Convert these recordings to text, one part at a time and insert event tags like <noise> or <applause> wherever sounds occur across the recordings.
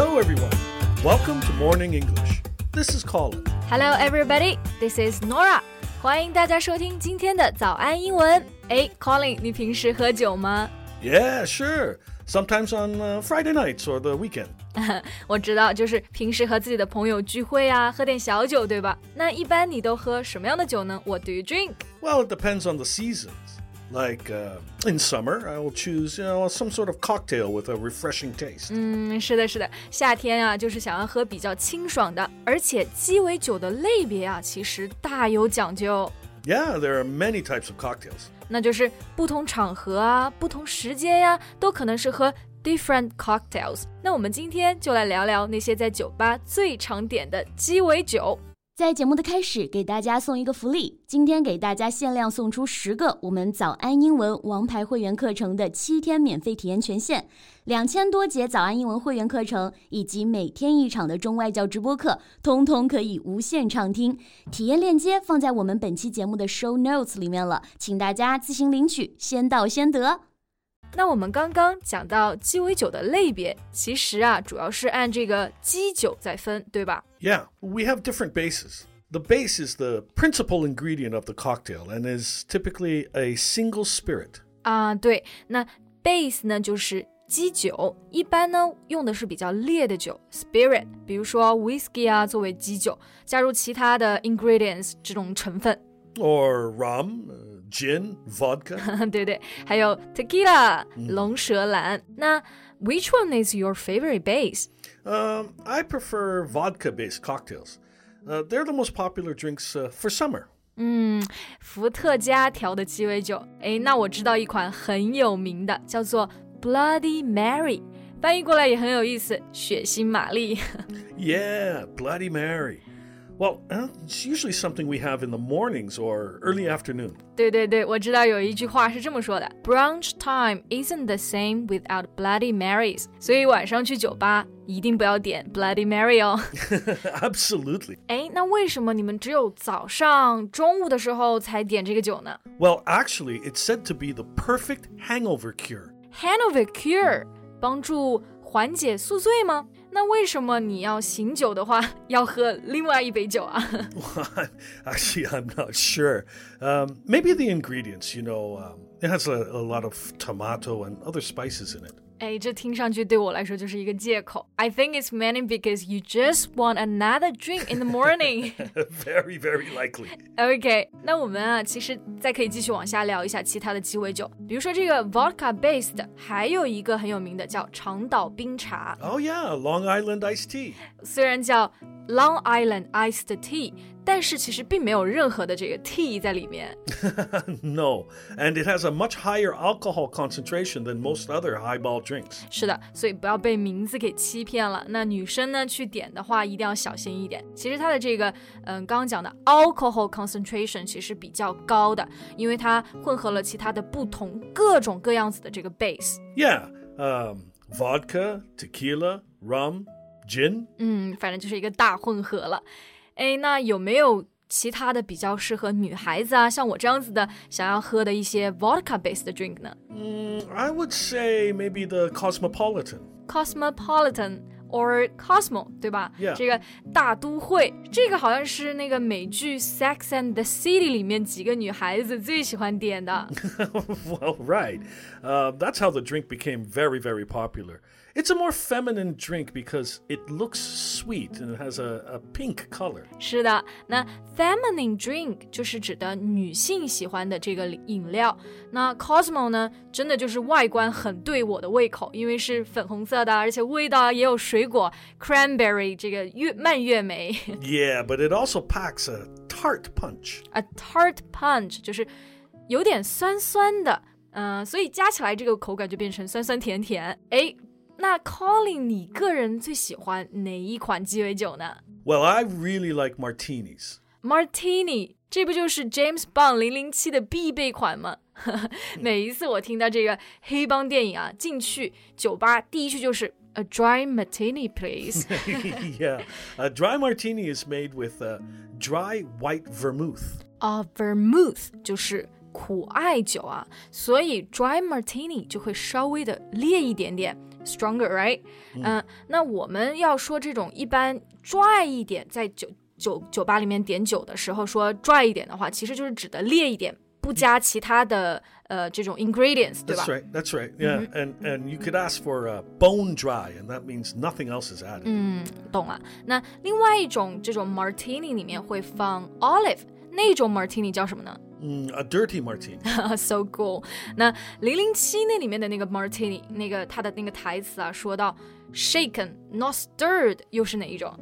Hello, everyone. Welcome to Morning English. This is Colin. Hello, everybody. This is Norah. 欢迎大家收听今天的早安英文。哎，Colin，你平时喝酒吗？Yeah, sure. Sometimes on uh, Friday nights or the weekend. <laughs> 我知道，就是平时和自己的朋友聚会啊，喝点小酒，对吧？那一般你都喝什么样的酒呢？What do you drink? Well, it depends on the seasons. Like uh, in summer, I will choose, you know, some sort of cocktail with a refreshing taste. 嗯，是的，是的，夏天啊，就是想要喝比较清爽的，而且鸡尾酒的类别啊，其实大有讲究。 Yeah, there are many types of cocktails. 那就是不同场合啊、不同时间呀、都可能是喝 different cocktails。那我们今天就来聊聊那些在酒吧最常点的鸡尾酒。 在节目的开始，给大家送一个福利，今天给大家限量送出十个我们早安英文王牌会员课程的七天免费体验权限，两千多节早安英文会员课程以及每天一场的中外教直播课，通通可以无限畅听。体验链接放在我们本期节目的 show notes 里面了，请大家自行领取，先到先得。那我们刚刚讲到鸡尾酒的类别，其实啊，主要是按这个基酒在分，对吧？Yeah, we have different bases. The base is the principal ingredient of the cocktail and is typically a single spirit. 啊，对，那 base 呢就是基酒，一般呢用的是比较烈的酒 spirit，比如说 whisky 啊作为基酒，加入其他的 ingredients 这种成分， Or rum, uh, gin, vodka. 对对，还有 <laughs> tequila 龙舌兰。那 which one is your favorite base？ Um, I prefer vodka based cocktails. Uh, they're the most popular drinks uh, for summer. 嗯，伏特加调的鸡尾酒。诶，那我知道一款很有名的，叫做 Bloody Mary，翻译过来也很有意思，血腥玛丽。 Yeah, <laughs> Bloody Mary. Well, uh, it's usually something we have in the mornings or early afternoon. 对对对，我知道有一句话是这么说的：Brunch time isn't the same without Bloody Marys。所以晚上去酒吧一定不要点 Bloody Mary <laughs> 哦。 Absolutely. 哎，那为什么你们只有早上、中午的时候才点这个酒呢 Well, actually, it's said to be the perfect hangover cure. ？Hangover cure 帮助缓解宿醉吗？ 那为什么你要醒酒的话要喝另外一杯酒啊？ Actually, <laughs> I'm not sure. Um, maybe the ingredients, you know, um, it has a, a lot of tomato and other spices in it. 哎，这听上去对我来说就是一个借口。I think it's mainly because you just want another drink in the morning 。 <laughs> very, very likely. OK，那我们啊，其实再可以继续往下聊一下其他的鸡尾酒，比如说这个 vodka based，的还有一个很有名的叫长岛冰茶， Oh, yeah, Long Island iced tea. 虽然叫 Long Island iced tea，但是其实并没有任何的这个 tea 在里面。 no, <laughs> and it has a much higher alcohol concentration than most other highball drinks. 是的，所以不要被名字给欺骗了。那女生呢去点的话，一定要小心一点。其实它的这个，嗯，刚刚讲的 alcohol concentration 其实比较高的，因为它混合了其他的不同各种各样子的这个 base。 Yeah, um, vodka, tequila, rum, gin. 嗯，反正就是一个大混合了。哎，那有没有其他的比较适合女孩子啊，像我这样子的想要喝的一些 vodka based 的 drink 呢 Mm, I would say maybe the Cosmopolitan. ？Cosmopolitan or Cosmo，对吧 Yeah 这个大都会，这个好像是那个美剧《Sex and the City》里面几个女孩子最喜欢点的。 well, right. <laughs> Uh, that's how the drink became very, very popular. It's a more feminine drink because it looks sweet and it has a, a pink color. 是的，那 feminine drink 就是指的女性喜欢的这个饮料。那 Cosmo 呢，真的就是外观很对我的胃口，因为是粉红色的，而且味道也有水果 cranberry 这个月蔓越莓 Yeah, but it also packs a tart punch. a tart punch 就是有点酸酸的，嗯、所以加起来这个口感就变成酸酸甜甜。诶， 那 Colin，你个人最喜欢哪一款鸡尾酒呢？ Well, I really like martinis. Martini，这不就是 James Bond 零零七的必备款吗？每一次我听到这个黑帮电影啊，进去酒吧第一句就是 <laughs> A dry martini, please 。 <laughs> yeah, a dry martini is made with uh, dry white vermouth. 啊、v e r m o u t h 就是 苦艾酒啊，所以 dry martini 就会稍微的烈一点点 ，stronger，right？嗯，那我们要说这种一般 dry 一点，在酒酒酒吧里面点酒的时候说 dry 一点的话，其实就是指的烈一点，不加其他的呃这种 ingredients，对吧 That's right. That's right. Yeah, and and you could ask for uh, bone dry, and that means nothing else is added. 嗯，懂了。那另外一种这种 martini 里面会放 olive，那种 martini 叫什么呢 Mm, a dirty martini. ？So cool。<laughs> 那零零七那里面的那个 martini，那个它的那个台词啊，说到 shaken not stirred，又是哪一种？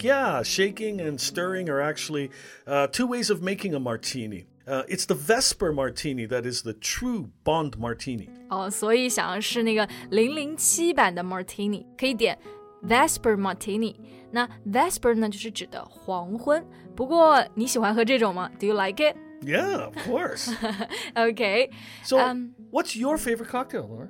yeah, <laughs> shaking and stirring are actually uh, two ways of making a martini. Uh, it's the Vesper martini that is the true Bond martini. 哦，所以想要是那个零零七版的 martini，可以点 Vesper martini。那 Vesper 呢，就是指的黄昏。不过你喜欢喝这种吗？Do you like it? Yeah, of course. <laughs> Okay. So, Um, what's your favorite cocktail, Laura?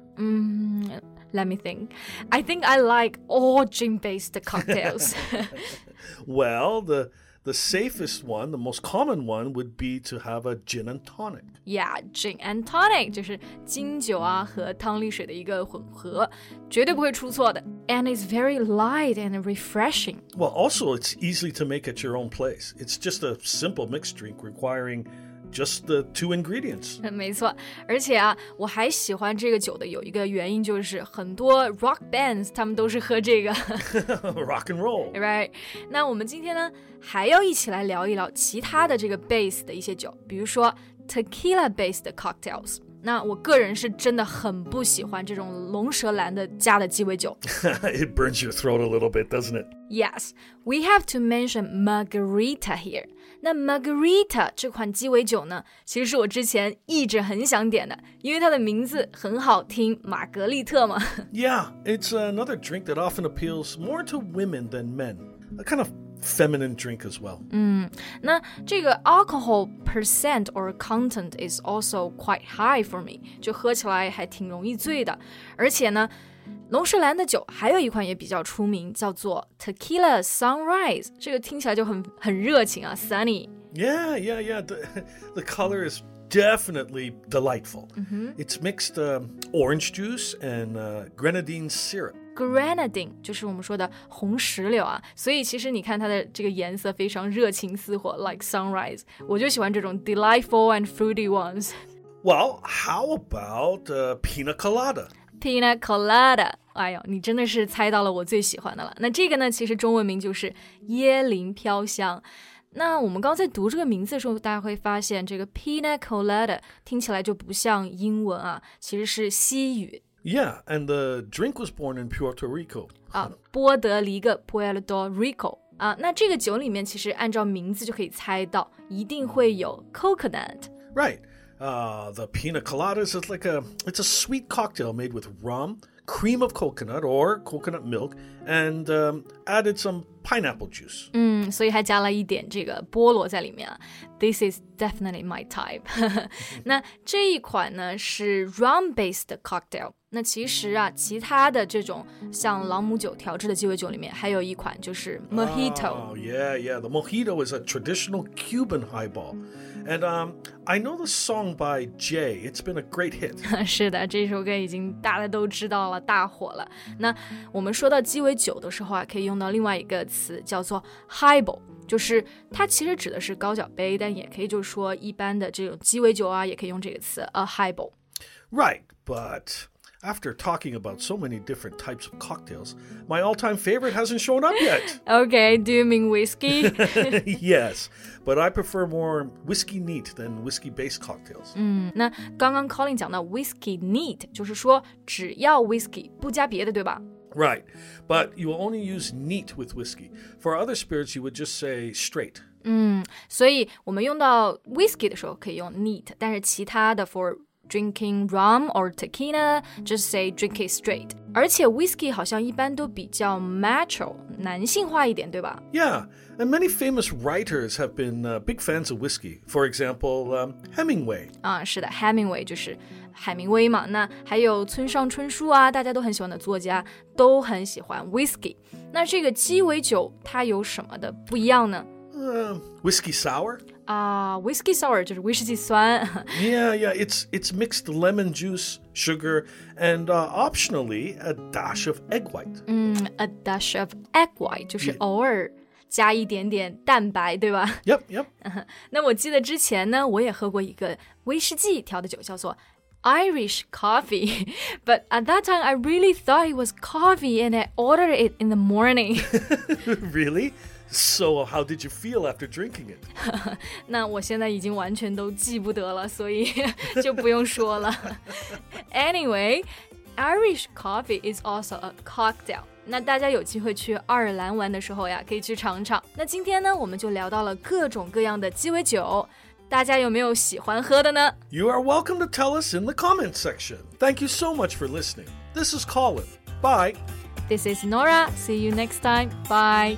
Let me think. I think I like all gin-based cocktails. <laughs> Well, the the safest one, the most common one, would be to have a gin and tonic. yeah, gin and tonic 就是金酒啊和汤力水的一个混合，绝对不会出错的。And it's very light and refreshing. Well, also, it's easy to make at your own place. It's just a simple mixed drink requiring just the two ingredients. 没错，而且啊，我还喜欢这个酒的有一个原因就是很多 <laughs> rock bands 他们都是喝这个 Rock and roll. ，right？<laughs> 那我们今天呢还要一起来聊一聊其他的这个 base 的一些酒，比如说 tequila based cocktails。那我个人是真的很不喜欢这种龙舌兰的加的鸡尾酒。 it <laughs> burns your throat a little bit, doesn't it? Yes, we have to mention margarita here. 那 margarita 这款鸡尾酒呢，其实是我之前一直很想点的，因为它的名字很好听，玛格丽特嘛。 Yeah, <laughs> it's another drink that often appeals more to women than men. A kind of feminine drink as well. 那这个 alcohol percent or content is also quite high for me，就喝起来还挺容易醉的。而且呢， 龙舌兰的酒还有一款也比较出名，叫做 Tequila Sunrise，这个听起来就很很热情啊，sunny。 Yeah, yeah, yeah. The, <laughs> the color is definitely delightful. It's mixed um, orange juice and uh, grenadine syrup. Grenadine 就是我们说的红石榴啊，所以其实你看它的这个颜色非常热情似火，like sunrise。我就喜欢这种 delightful and fruity ones。 Well, how about uh, pina colada? Pina colada，哎呦，你真的是猜到了我最喜欢的了。那这个呢，其实中文名就是椰林飘香。那我们刚刚在读这个名字的时候，大家会发现这个 Pina colada 听起来就不像英文啊，其实是西语 Yeah, and the drink was born in Puerto Rico. 啊，波德黎各 Puerto Rico 啊。那这个酒里面其实按照名字就可以猜到，一定会有 coconut。 Right. Uh, the pina coladas is like a it's a sweet cocktail made with rum, cream of coconut or coconut milk, and um, added some pineapple juice. 嗯，所以还加了一点这个菠萝在里面啊。This is definitely my type <laughs> 。那这一款呢是 rum based cocktail。那其实啊，其他的这种像朗姆酒调制的鸡尾酒里面，还有一款就是 mojito。 Oh yeah, yeah. The mojito is a traditional Cuban highball, and um, I know the song by Jay. It's been a great hit. 是的，这首歌已经大家都知道了，大火了。那我们说到鸡尾酒的时候啊，可以用到另外一个词，叫做 highball，就是它其实指的是高脚杯，但也可以就是说一般的这种鸡尾酒啊，也可以用这个词 a highball。 Right, but after talking about so many different types of cocktails, my all-time favorite hasn't shown up yet. <laughs> Okay, do you mean whiskey? <laughs> yes, but I prefer more whiskey neat than <laughs> whiskey-based cocktails. 那刚刚 Colin 讲到 whiskey neat，就是说只要 whiskey 不加别的，对吧？ Right, but you will only use neat with whiskey. For other spirits, you would just say straight. 所以我们用到 whiskey 的时候可以用 neat，但是其他的 for drinking rum or tequila just say drink it straight。而且 whiskey 好像一般都比较 macho，男性化一点，对吧？ Yeah, and many famous writers have been uh, big fans of whiskey. For example, um, Hemingway. 啊，是的，Hemingway 就是海明威嘛。那还有村上春树啊，大家都很喜欢的作家都很喜欢 whiskey。那这个鸡尾酒它有什么的不一样呢？ Uh, whiskey sour? 啊、w h i s k y sour 就是威士忌酸。 Yeah, yeah. <laughs> It's it's mixed lemon juice, sugar, and uh, optionally a dash of egg white. 嗯，a dash of egg white 就是偶尔加一点点蛋白，对吧？ Yep, yep. <laughs> 那我记得之前呢，我也喝过一个威士忌调的酒，叫做 Irish coffee. <laughs> But at that time, I really thought it was coffee, and I ordered it in the morning. really? So how did you feel after drinking it? <laughs> 那我现在已经完全都记不得了，所以就不用说了。Anyway, <laughs> <laughs> Irish coffee is also a cocktail. 那大家有机会去爱尔兰玩的时候呀，可以去尝尝。那今天呢，我们就聊到了各种各样的鸡尾酒。大家有没有喜欢喝的呢？You are welcome to tell us in the comment section. Thank you so much for listening. This is Colin. Bye. This is Norah. See you next time. Bye.